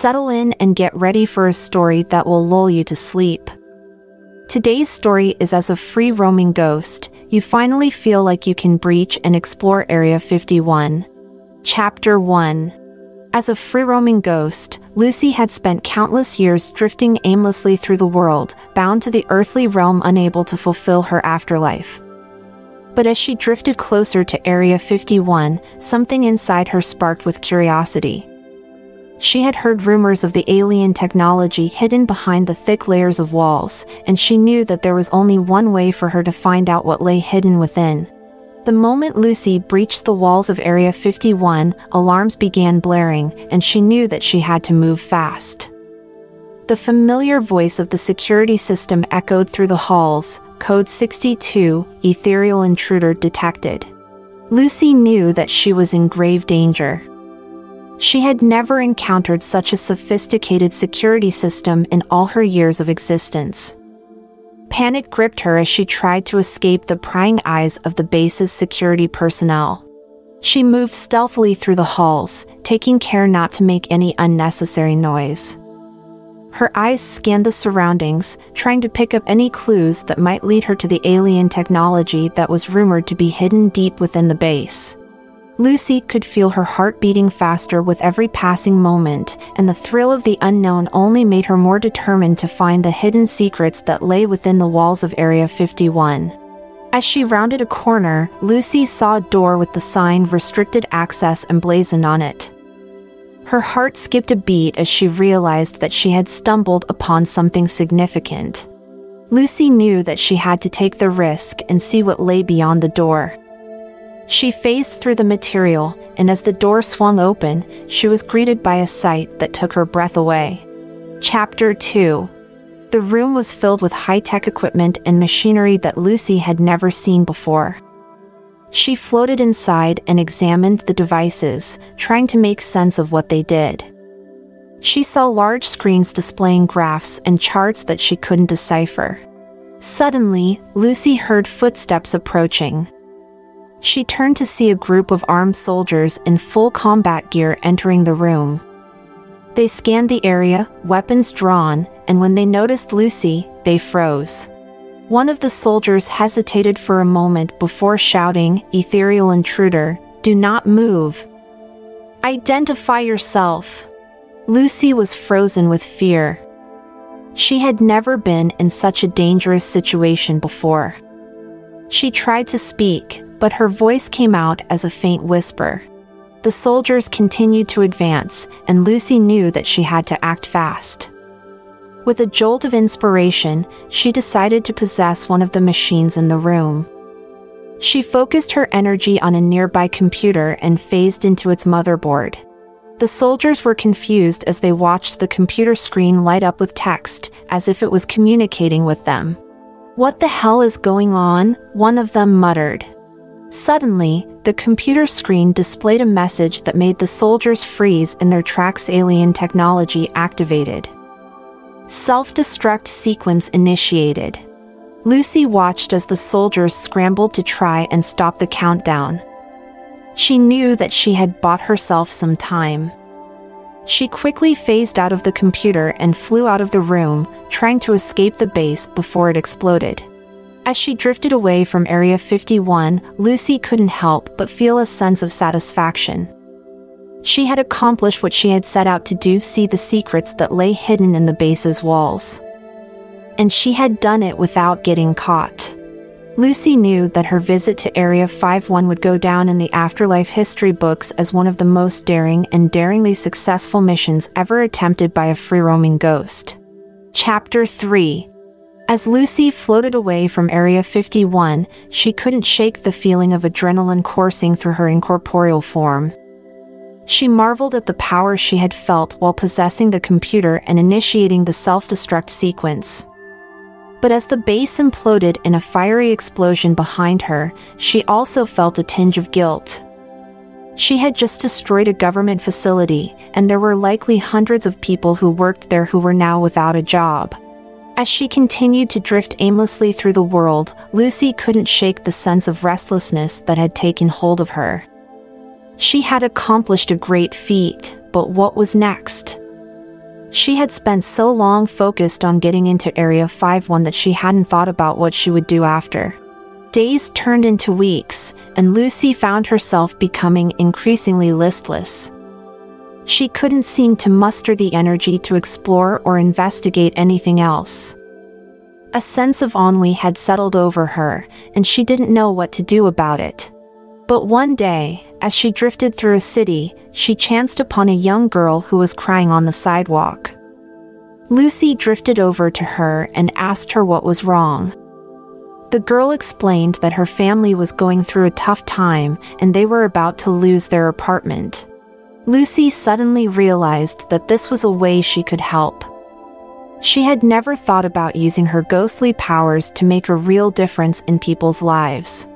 Settle in and get ready for a story that will lull you to sleep. Today's story is as a free roaming ghost, you finally feel like you can breach and explore Area 51. Chapter 1 As a free roaming ghost, Lucy had spent countless years drifting aimlessly through the world, bound to the earthly realm unable to fulfill her afterlife. But as she drifted closer to Area 51, something inside her sparked with curiosity. She had heard rumors of the alien technology hidden behind the thick layers of walls, and she knew that there was only one way for her to find out what lay hidden within. The moment Lucy breached the walls of Area 51, alarms began blaring, and she knew that she had to move fast. The familiar voice of the security system echoed through the halls, code 62, ethereal intruder detected. Lucy knew that she was in grave danger. She had never encountered such a sophisticated security system in all her years of existence. Panic gripped her as she tried to escape the prying eyes of the base's security personnel. She moved stealthily through the halls, taking care not to make any unnecessary noise. Her eyes scanned the surroundings, trying to pick up any clues that might lead her to the alien technology that was rumored to be hidden deep within the base. Lucy could feel her heart beating faster with every passing moment, and the thrill of the unknown only made her more determined to find the hidden secrets that lay within the walls of Area 51. As she rounded a corner, Lucy saw a door with the sign Restricted Access emblazoned on it. Her heart skipped a beat as she realized that she had stumbled upon something significant. Lucy knew that she had to take the risk and see what lay beyond the door. She phased through the material, and as the door swung open, she was greeted by a sight that took her breath away. Chapter 2 The room was filled with high tech equipment and machinery that Lucy had never seen before. She floated inside and examined the devices, trying to make sense of what they did. She saw large screens displaying graphs and charts that she couldn't decipher. Suddenly, Lucy heard footsteps approaching. She turned to see a group of armed soldiers in full combat gear entering the room. They scanned the area, weapons drawn, and when they noticed Lucy, they froze. One of the soldiers hesitated for a moment before shouting, Ethereal intruder, do not move. Identify yourself. Lucy was frozen with fear. She had never been in such a dangerous situation before. She tried to speak, but her voice came out as a faint whisper. The soldiers continued to advance, and Lucy knew that she had to act fast. With a jolt of inspiration, she decided to possess one of the machines in the room. She focused her energy on a nearby computer and phased into its motherboard. The soldiers were confused as they watched the computer screen light up with text, as if it was communicating with them. What the hell is going on? One of them muttered. Suddenly, the computer screen displayed a message that made the soldiers freeze and their tracks alien technology activated. Self destruct sequence initiated. Lucy watched as the soldiers scrambled to try and stop the countdown. She knew that she had bought herself some time. She quickly phased out of the computer and flew out of the room, trying to escape the base before it exploded. As she drifted away from Area 51, Lucy couldn't help but feel a sense of satisfaction. She had accomplished what she had set out to do see the secrets that lay hidden in the base's walls. And she had done it without getting caught. Lucy knew that her visit to Area 51 would go down in the afterlife history books as one of the most daring and daringly successful missions ever attempted by a free roaming ghost. Chapter 3 as Lucy floated away from Area 51, she couldn't shake the feeling of adrenaline coursing through her incorporeal form. She marveled at the power she had felt while possessing the computer and initiating the self destruct sequence. But as the base imploded in a fiery explosion behind her, she also felt a tinge of guilt. She had just destroyed a government facility, and there were likely hundreds of people who worked there who were now without a job. As she continued to drift aimlessly through the world, Lucy couldn't shake the sense of restlessness that had taken hold of her. She had accomplished a great feat, but what was next? She had spent so long focused on getting into Area 5-1 that she hadn't thought about what she would do after. Days turned into weeks, and Lucy found herself becoming increasingly listless. She couldn't seem to muster the energy to explore or investigate anything else. A sense of ennui had settled over her, and she didn't know what to do about it. But one day, as she drifted through a city, she chanced upon a young girl who was crying on the sidewalk. Lucy drifted over to her and asked her what was wrong. The girl explained that her family was going through a tough time and they were about to lose their apartment. Lucy suddenly realized that this was a way she could help. She had never thought about using her ghostly powers to make a real difference in people's lives.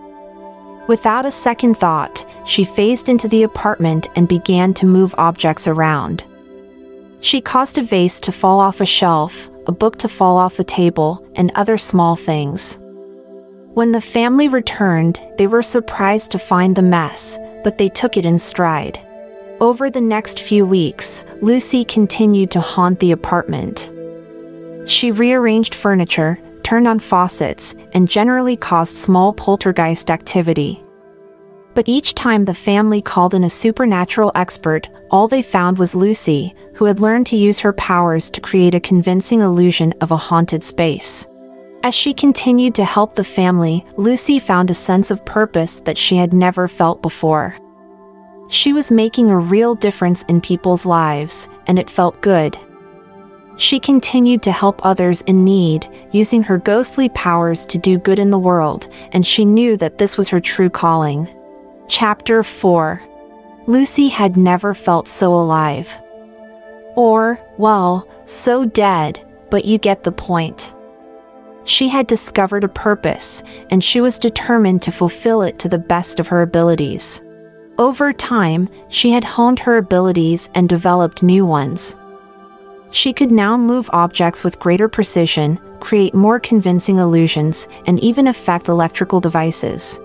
Without a second thought, she phased into the apartment and began to move objects around. She caused a vase to fall off a shelf, a book to fall off the table, and other small things. When the family returned, they were surprised to find the mess, but they took it in stride. Over the next few weeks, Lucy continued to haunt the apartment. She rearranged furniture, turned on faucets, and generally caused small poltergeist activity. But each time the family called in a supernatural expert, all they found was Lucy, who had learned to use her powers to create a convincing illusion of a haunted space. As she continued to help the family, Lucy found a sense of purpose that she had never felt before. She was making a real difference in people's lives, and it felt good. She continued to help others in need, using her ghostly powers to do good in the world, and she knew that this was her true calling. Chapter 4 Lucy had never felt so alive. Or, well, so dead, but you get the point. She had discovered a purpose, and she was determined to fulfill it to the best of her abilities. Over time, she had honed her abilities and developed new ones. She could now move objects with greater precision, create more convincing illusions, and even affect electrical devices.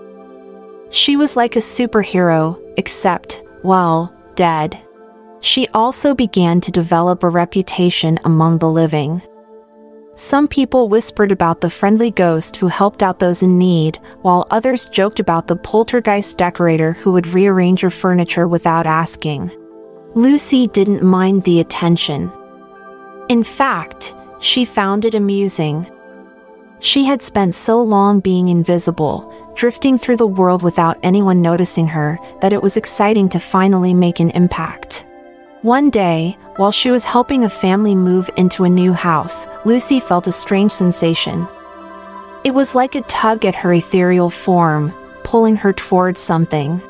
She was like a superhero, except, well, dead. She also began to develop a reputation among the living. Some people whispered about the friendly ghost who helped out those in need, while others joked about the poltergeist decorator who would rearrange your furniture without asking. Lucy didn't mind the attention. In fact, she found it amusing. She had spent so long being invisible, drifting through the world without anyone noticing her, that it was exciting to finally make an impact. One day, while she was helping a family move into a new house, Lucy felt a strange sensation. It was like a tug at her ethereal form, pulling her towards something.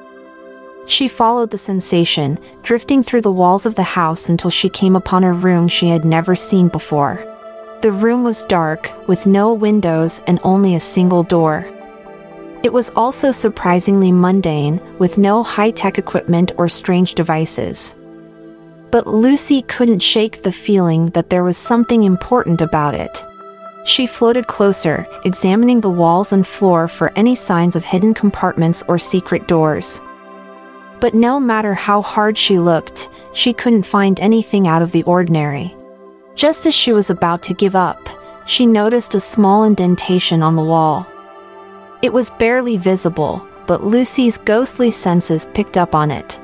She followed the sensation, drifting through the walls of the house until she came upon a room she had never seen before. The room was dark, with no windows and only a single door. It was also surprisingly mundane, with no high tech equipment or strange devices. But Lucy couldn't shake the feeling that there was something important about it. She floated closer, examining the walls and floor for any signs of hidden compartments or secret doors. But no matter how hard she looked, she couldn't find anything out of the ordinary. Just as she was about to give up, she noticed a small indentation on the wall. It was barely visible, but Lucy's ghostly senses picked up on it.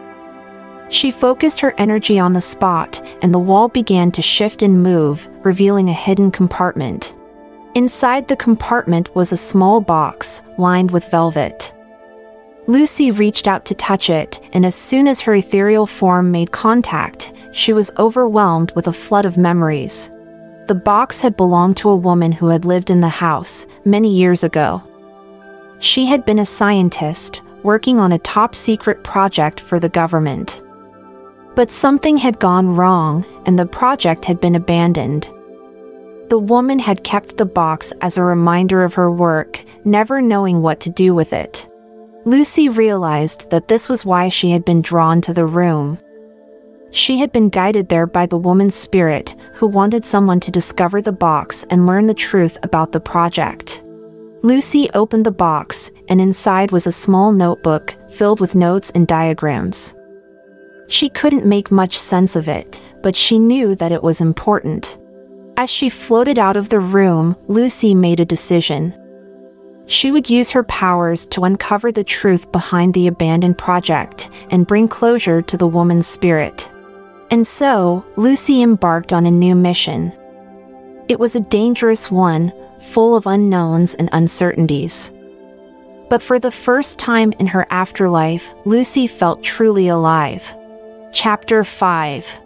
She focused her energy on the spot, and the wall began to shift and move, revealing a hidden compartment. Inside the compartment was a small box, lined with velvet. Lucy reached out to touch it, and as soon as her ethereal form made contact, she was overwhelmed with a flood of memories. The box had belonged to a woman who had lived in the house many years ago. She had been a scientist, working on a top secret project for the government. But something had gone wrong, and the project had been abandoned. The woman had kept the box as a reminder of her work, never knowing what to do with it. Lucy realized that this was why she had been drawn to the room. She had been guided there by the woman's spirit, who wanted someone to discover the box and learn the truth about the project. Lucy opened the box, and inside was a small notebook filled with notes and diagrams. She couldn't make much sense of it, but she knew that it was important. As she floated out of the room, Lucy made a decision. She would use her powers to uncover the truth behind the abandoned project and bring closure to the woman's spirit. And so, Lucy embarked on a new mission. It was a dangerous one, full of unknowns and uncertainties. But for the first time in her afterlife, Lucy felt truly alive. Chapter 5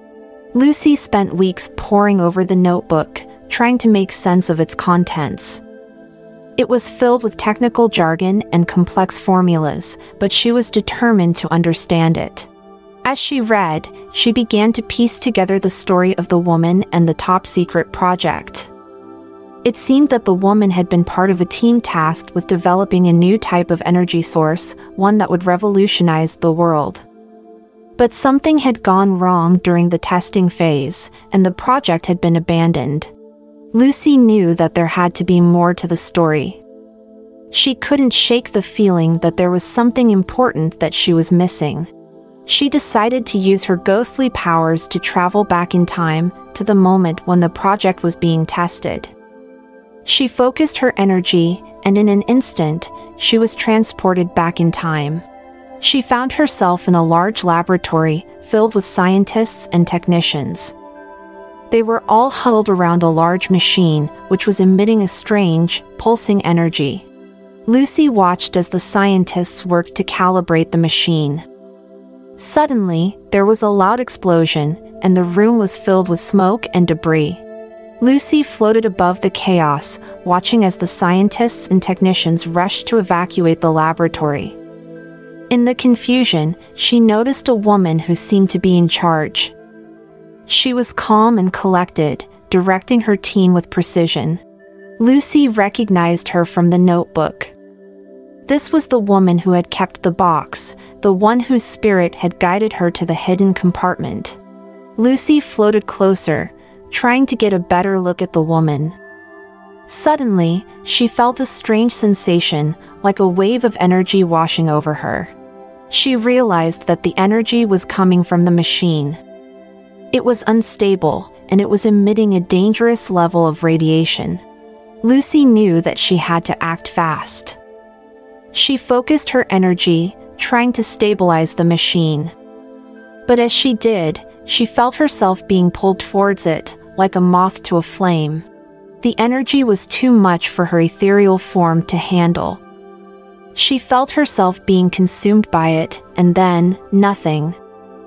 Lucy spent weeks poring over the notebook, trying to make sense of its contents. It was filled with technical jargon and complex formulas, but she was determined to understand it. As she read, she began to piece together the story of the woman and the top secret project. It seemed that the woman had been part of a team tasked with developing a new type of energy source, one that would revolutionize the world. But something had gone wrong during the testing phase, and the project had been abandoned. Lucy knew that there had to be more to the story. She couldn't shake the feeling that there was something important that she was missing. She decided to use her ghostly powers to travel back in time to the moment when the project was being tested. She focused her energy, and in an instant, she was transported back in time. She found herself in a large laboratory filled with scientists and technicians. They were all huddled around a large machine which was emitting a strange, pulsing energy. Lucy watched as the scientists worked to calibrate the machine. Suddenly, there was a loud explosion, and the room was filled with smoke and debris. Lucy floated above the chaos, watching as the scientists and technicians rushed to evacuate the laboratory. In the confusion, she noticed a woman who seemed to be in charge. She was calm and collected, directing her team with precision. Lucy recognized her from the notebook. This was the woman who had kept the box, the one whose spirit had guided her to the hidden compartment. Lucy floated closer, trying to get a better look at the woman. Suddenly, she felt a strange sensation, like a wave of energy washing over her. She realized that the energy was coming from the machine. It was unstable, and it was emitting a dangerous level of radiation. Lucy knew that she had to act fast. She focused her energy, trying to stabilize the machine. But as she did, she felt herself being pulled towards it, like a moth to a flame. The energy was too much for her ethereal form to handle. She felt herself being consumed by it, and then, nothing.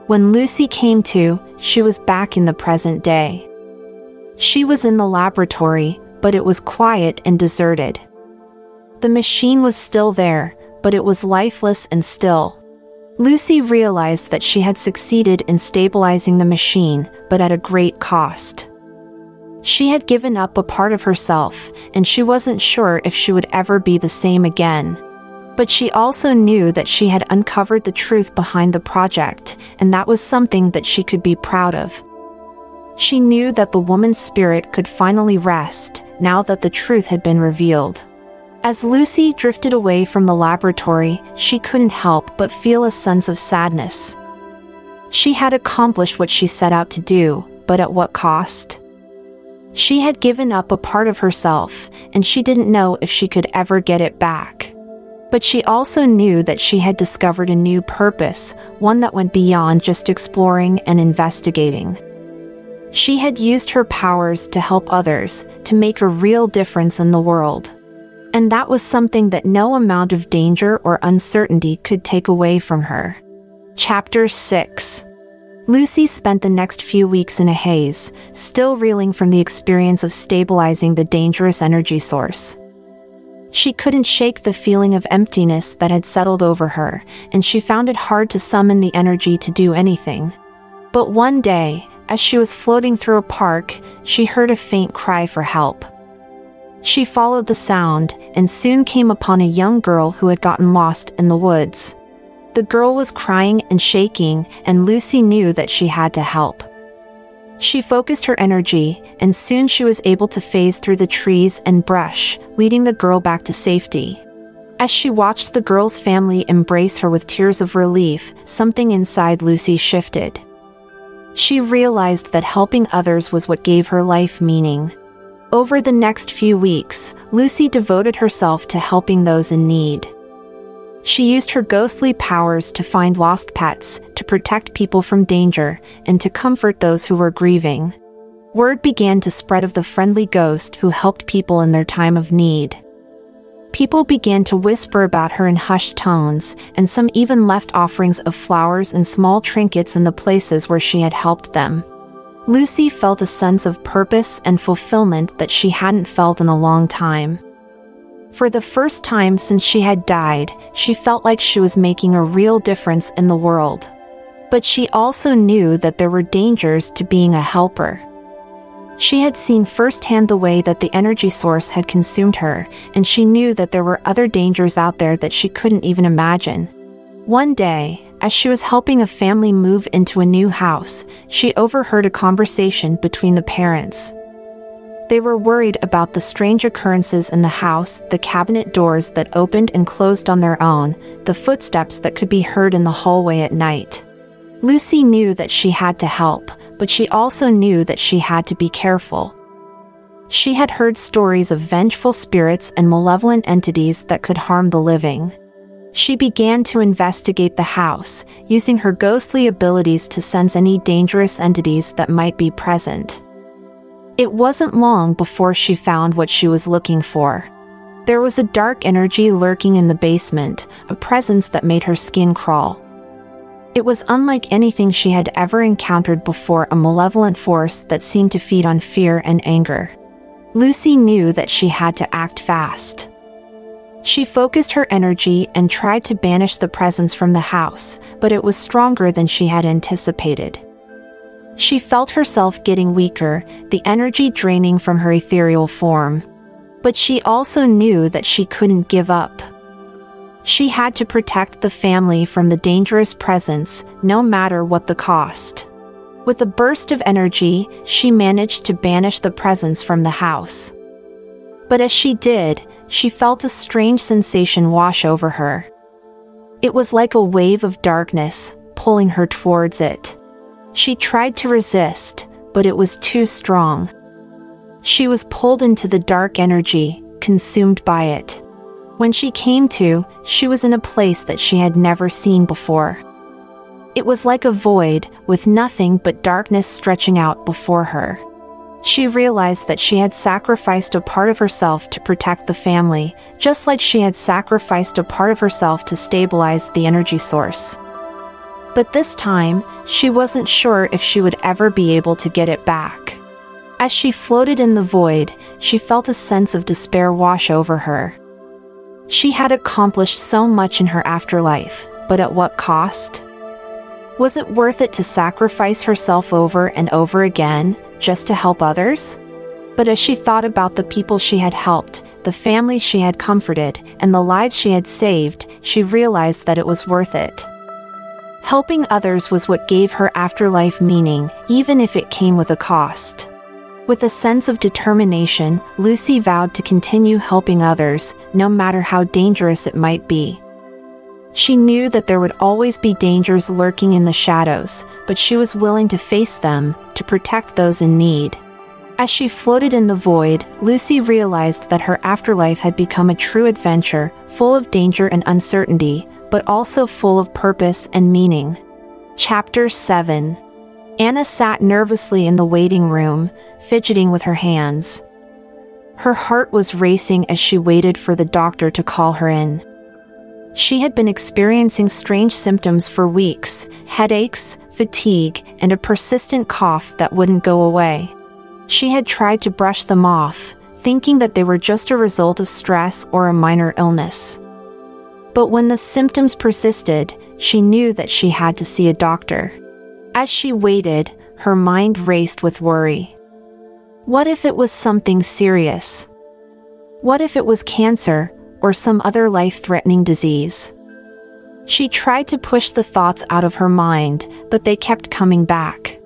When Lucy came to, she was back in the present day. She was in the laboratory, but it was quiet and deserted. The machine was still there, but it was lifeless and still. Lucy realized that she had succeeded in stabilizing the machine, but at a great cost. She had given up a part of herself, and she wasn't sure if she would ever be the same again. But she also knew that she had uncovered the truth behind the project, and that was something that she could be proud of. She knew that the woman's spirit could finally rest now that the truth had been revealed. As Lucy drifted away from the laboratory, she couldn't help but feel a sense of sadness. She had accomplished what she set out to do, but at what cost? She had given up a part of herself, and she didn't know if she could ever get it back. But she also knew that she had discovered a new purpose, one that went beyond just exploring and investigating. She had used her powers to help others, to make a real difference in the world. And that was something that no amount of danger or uncertainty could take away from her. Chapter 6 Lucy spent the next few weeks in a haze, still reeling from the experience of stabilizing the dangerous energy source. She couldn't shake the feeling of emptiness that had settled over her, and she found it hard to summon the energy to do anything. But one day, as she was floating through a park, she heard a faint cry for help. She followed the sound and soon came upon a young girl who had gotten lost in the woods. The girl was crying and shaking, and Lucy knew that she had to help. She focused her energy, and soon she was able to phase through the trees and brush, leading the girl back to safety. As she watched the girl's family embrace her with tears of relief, something inside Lucy shifted. She realized that helping others was what gave her life meaning. Over the next few weeks, Lucy devoted herself to helping those in need. She used her ghostly powers to find lost pets, to protect people from danger, and to comfort those who were grieving. Word began to spread of the friendly ghost who helped people in their time of need. People began to whisper about her in hushed tones, and some even left offerings of flowers and small trinkets in the places where she had helped them. Lucy felt a sense of purpose and fulfillment that she hadn't felt in a long time. For the first time since she had died, she felt like she was making a real difference in the world. But she also knew that there were dangers to being a helper. She had seen firsthand the way that the energy source had consumed her, and she knew that there were other dangers out there that she couldn't even imagine. One day, as she was helping a family move into a new house, she overheard a conversation between the parents. They were worried about the strange occurrences in the house, the cabinet doors that opened and closed on their own, the footsteps that could be heard in the hallway at night. Lucy knew that she had to help, but she also knew that she had to be careful. She had heard stories of vengeful spirits and malevolent entities that could harm the living. She began to investigate the house, using her ghostly abilities to sense any dangerous entities that might be present. It wasn't long before she found what she was looking for. There was a dark energy lurking in the basement, a presence that made her skin crawl. It was unlike anything she had ever encountered before a malevolent force that seemed to feed on fear and anger. Lucy knew that she had to act fast. She focused her energy and tried to banish the presence from the house, but it was stronger than she had anticipated. She felt herself getting weaker, the energy draining from her ethereal form. But she also knew that she couldn't give up. She had to protect the family from the dangerous presence, no matter what the cost. With a burst of energy, she managed to banish the presence from the house. But as she did, she felt a strange sensation wash over her. It was like a wave of darkness, pulling her towards it. She tried to resist, but it was too strong. She was pulled into the dark energy, consumed by it. When she came to, she was in a place that she had never seen before. It was like a void, with nothing but darkness stretching out before her. She realized that she had sacrificed a part of herself to protect the family, just like she had sacrificed a part of herself to stabilize the energy source. But this time, she wasn't sure if she would ever be able to get it back. As she floated in the void, she felt a sense of despair wash over her. She had accomplished so much in her afterlife, but at what cost? Was it worth it to sacrifice herself over and over again just to help others? But as she thought about the people she had helped, the families she had comforted, and the lives she had saved, she realized that it was worth it. Helping others was what gave her afterlife meaning, even if it came with a cost. With a sense of determination, Lucy vowed to continue helping others, no matter how dangerous it might be. She knew that there would always be dangers lurking in the shadows, but she was willing to face them to protect those in need. As she floated in the void, Lucy realized that her afterlife had become a true adventure, full of danger and uncertainty, but also full of purpose and meaning. Chapter 7 Anna sat nervously in the waiting room, fidgeting with her hands. Her heart was racing as she waited for the doctor to call her in. She had been experiencing strange symptoms for weeks headaches, fatigue, and a persistent cough that wouldn't go away. She had tried to brush them off, thinking that they were just a result of stress or a minor illness. But when the symptoms persisted, she knew that she had to see a doctor. As she waited, her mind raced with worry. What if it was something serious? What if it was cancer or some other life threatening disease? She tried to push the thoughts out of her mind, but they kept coming back.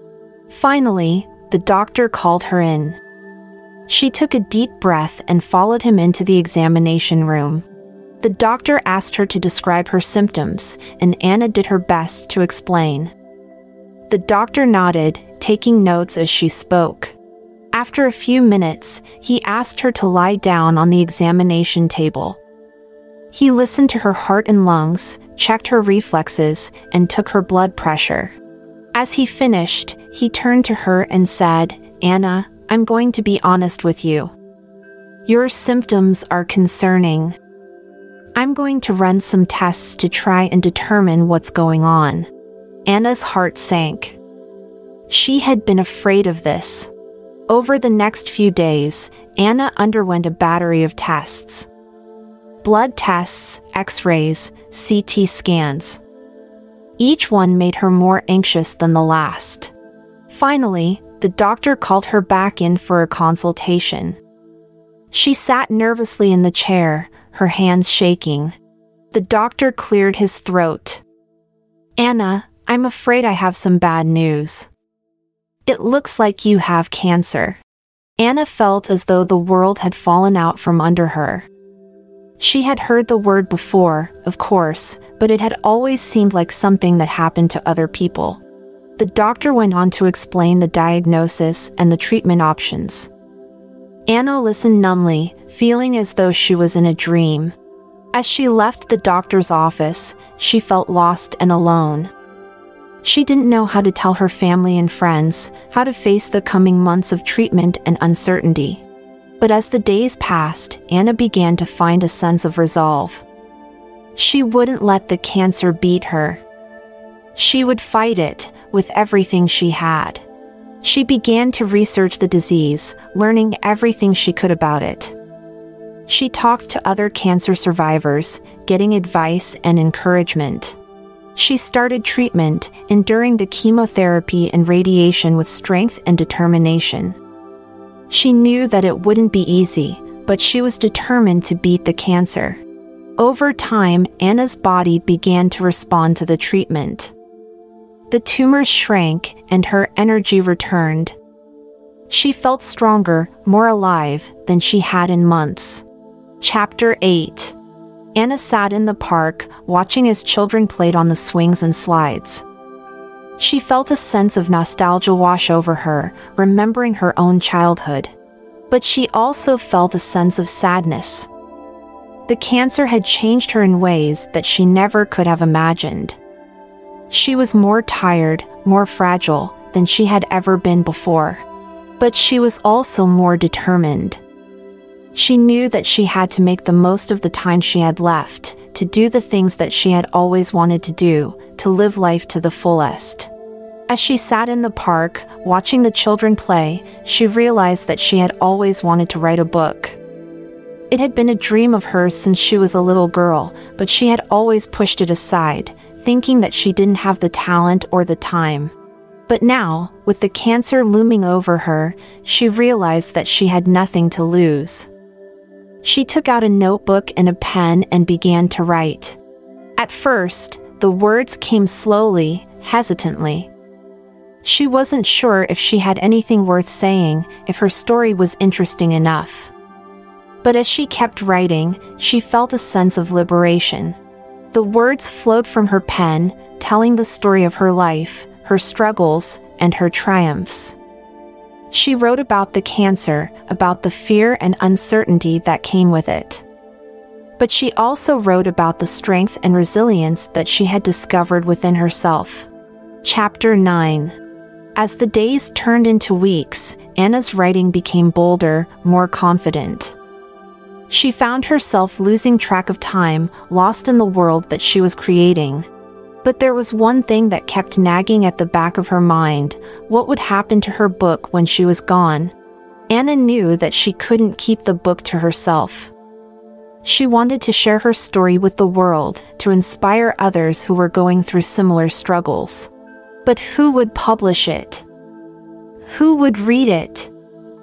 Finally, the doctor called her in. She took a deep breath and followed him into the examination room. The doctor asked her to describe her symptoms, and Anna did her best to explain. The doctor nodded, taking notes as she spoke. After a few minutes, he asked her to lie down on the examination table. He listened to her heart and lungs, checked her reflexes, and took her blood pressure. As he finished, he turned to her and said, Anna, I'm going to be honest with you. Your symptoms are concerning. I'm going to run some tests to try and determine what's going on. Anna's heart sank. She had been afraid of this. Over the next few days, Anna underwent a battery of tests blood tests, x rays, CT scans. Each one made her more anxious than the last. Finally, the doctor called her back in for a consultation. She sat nervously in the chair, her hands shaking. The doctor cleared his throat. Anna, I'm afraid I have some bad news. It looks like you have cancer. Anna felt as though the world had fallen out from under her. She had heard the word before, of course, but it had always seemed like something that happened to other people. The doctor went on to explain the diagnosis and the treatment options. Anna listened numbly, feeling as though she was in a dream. As she left the doctor's office, she felt lost and alone. She didn't know how to tell her family and friends how to face the coming months of treatment and uncertainty. But as the days passed, Anna began to find a sense of resolve. She wouldn't let the cancer beat her. She would fight it with everything she had. She began to research the disease, learning everything she could about it. She talked to other cancer survivors, getting advice and encouragement. She started treatment, enduring the chemotherapy and radiation with strength and determination. She knew that it wouldn't be easy, but she was determined to beat the cancer. Over time, Anna's body began to respond to the treatment. The tumors shrank and her energy returned. She felt stronger, more alive than she had in months. Chapter 8 Anna sat in the park, watching as children played on the swings and slides. She felt a sense of nostalgia wash over her, remembering her own childhood. But she also felt a sense of sadness. The cancer had changed her in ways that she never could have imagined. She was more tired, more fragile than she had ever been before. But she was also more determined. She knew that she had to make the most of the time she had left, to do the things that she had always wanted to do, to live life to the fullest. As she sat in the park, watching the children play, she realized that she had always wanted to write a book. It had been a dream of hers since she was a little girl, but she had always pushed it aside, thinking that she didn't have the talent or the time. But now, with the cancer looming over her, she realized that she had nothing to lose. She took out a notebook and a pen and began to write. At first, the words came slowly, hesitantly. She wasn't sure if she had anything worth saying, if her story was interesting enough. But as she kept writing, she felt a sense of liberation. The words flowed from her pen, telling the story of her life, her struggles, and her triumphs. She wrote about the cancer, about the fear and uncertainty that came with it. But she also wrote about the strength and resilience that she had discovered within herself. Chapter 9 as the days turned into weeks, Anna's writing became bolder, more confident. She found herself losing track of time, lost in the world that she was creating. But there was one thing that kept nagging at the back of her mind what would happen to her book when she was gone? Anna knew that she couldn't keep the book to herself. She wanted to share her story with the world, to inspire others who were going through similar struggles. But who would publish it? Who would read it?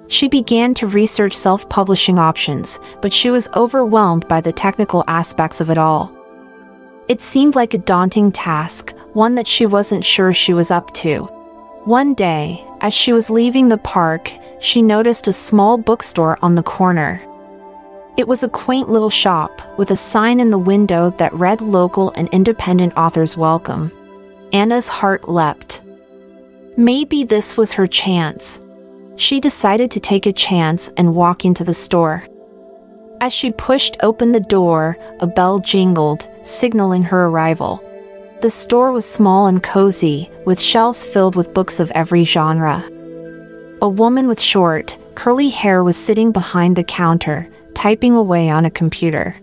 She began to research self publishing options, but she was overwhelmed by the technical aspects of it all. It seemed like a daunting task, one that she wasn't sure she was up to. One day, as she was leaving the park, she noticed a small bookstore on the corner. It was a quaint little shop with a sign in the window that read local and independent authors welcome. Anna's heart leapt. Maybe this was her chance. She decided to take a chance and walk into the store. As she pushed open the door, a bell jingled, signaling her arrival. The store was small and cozy, with shelves filled with books of every genre. A woman with short, curly hair was sitting behind the counter, typing away on a computer.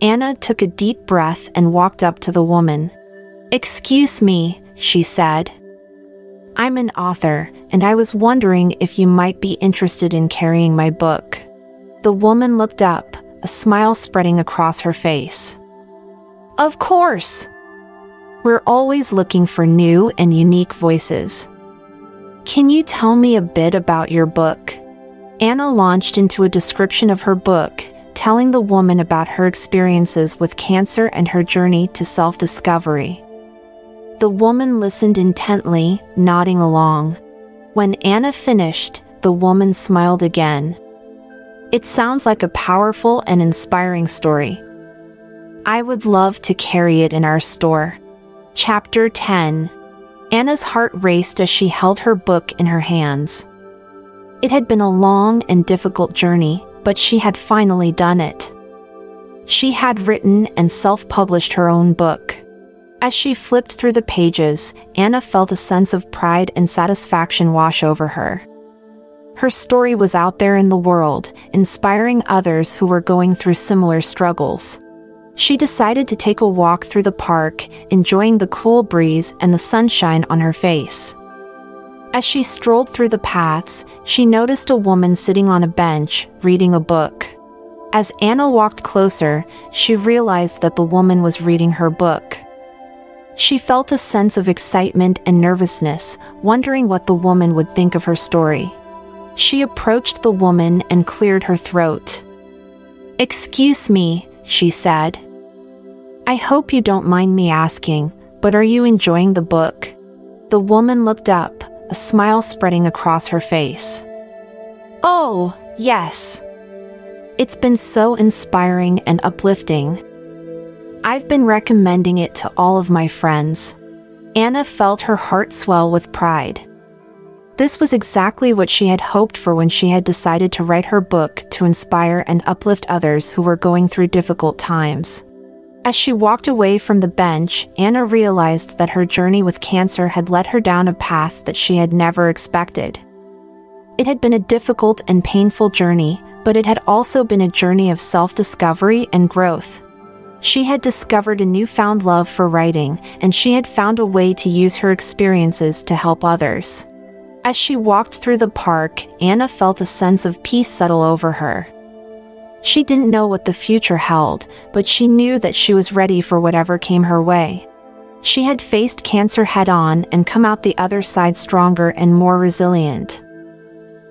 Anna took a deep breath and walked up to the woman. Excuse me, she said. I'm an author, and I was wondering if you might be interested in carrying my book. The woman looked up, a smile spreading across her face. Of course! We're always looking for new and unique voices. Can you tell me a bit about your book? Anna launched into a description of her book, telling the woman about her experiences with cancer and her journey to self discovery. The woman listened intently, nodding along. When Anna finished, the woman smiled again. It sounds like a powerful and inspiring story. I would love to carry it in our store. Chapter 10 Anna's heart raced as she held her book in her hands. It had been a long and difficult journey, but she had finally done it. She had written and self published her own book. As she flipped through the pages, Anna felt a sense of pride and satisfaction wash over her. Her story was out there in the world, inspiring others who were going through similar struggles. She decided to take a walk through the park, enjoying the cool breeze and the sunshine on her face. As she strolled through the paths, she noticed a woman sitting on a bench, reading a book. As Anna walked closer, she realized that the woman was reading her book. She felt a sense of excitement and nervousness, wondering what the woman would think of her story. She approached the woman and cleared her throat. Excuse me, she said. I hope you don't mind me asking, but are you enjoying the book? The woman looked up, a smile spreading across her face. Oh, yes. It's been so inspiring and uplifting. I've been recommending it to all of my friends. Anna felt her heart swell with pride. This was exactly what she had hoped for when she had decided to write her book to inspire and uplift others who were going through difficult times. As she walked away from the bench, Anna realized that her journey with cancer had led her down a path that she had never expected. It had been a difficult and painful journey, but it had also been a journey of self discovery and growth. She had discovered a newfound love for writing, and she had found a way to use her experiences to help others. As she walked through the park, Anna felt a sense of peace settle over her. She didn't know what the future held, but she knew that she was ready for whatever came her way. She had faced cancer head on and come out the other side stronger and more resilient.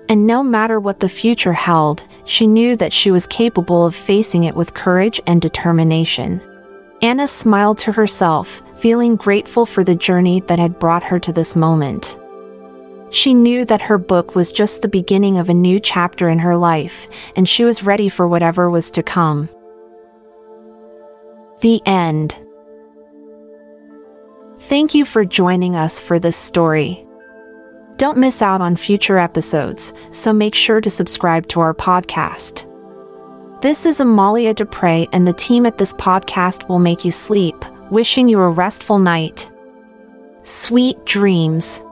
And no matter what the future held, she knew that she was capable of facing it with courage and determination. Anna smiled to herself, feeling grateful for the journey that had brought her to this moment. She knew that her book was just the beginning of a new chapter in her life, and she was ready for whatever was to come. The end. Thank you for joining us for this story. Don't miss out on future episodes, so make sure to subscribe to our podcast. This is Amalia Dupre, and the team at this podcast will make you sleep, wishing you a restful night. Sweet dreams.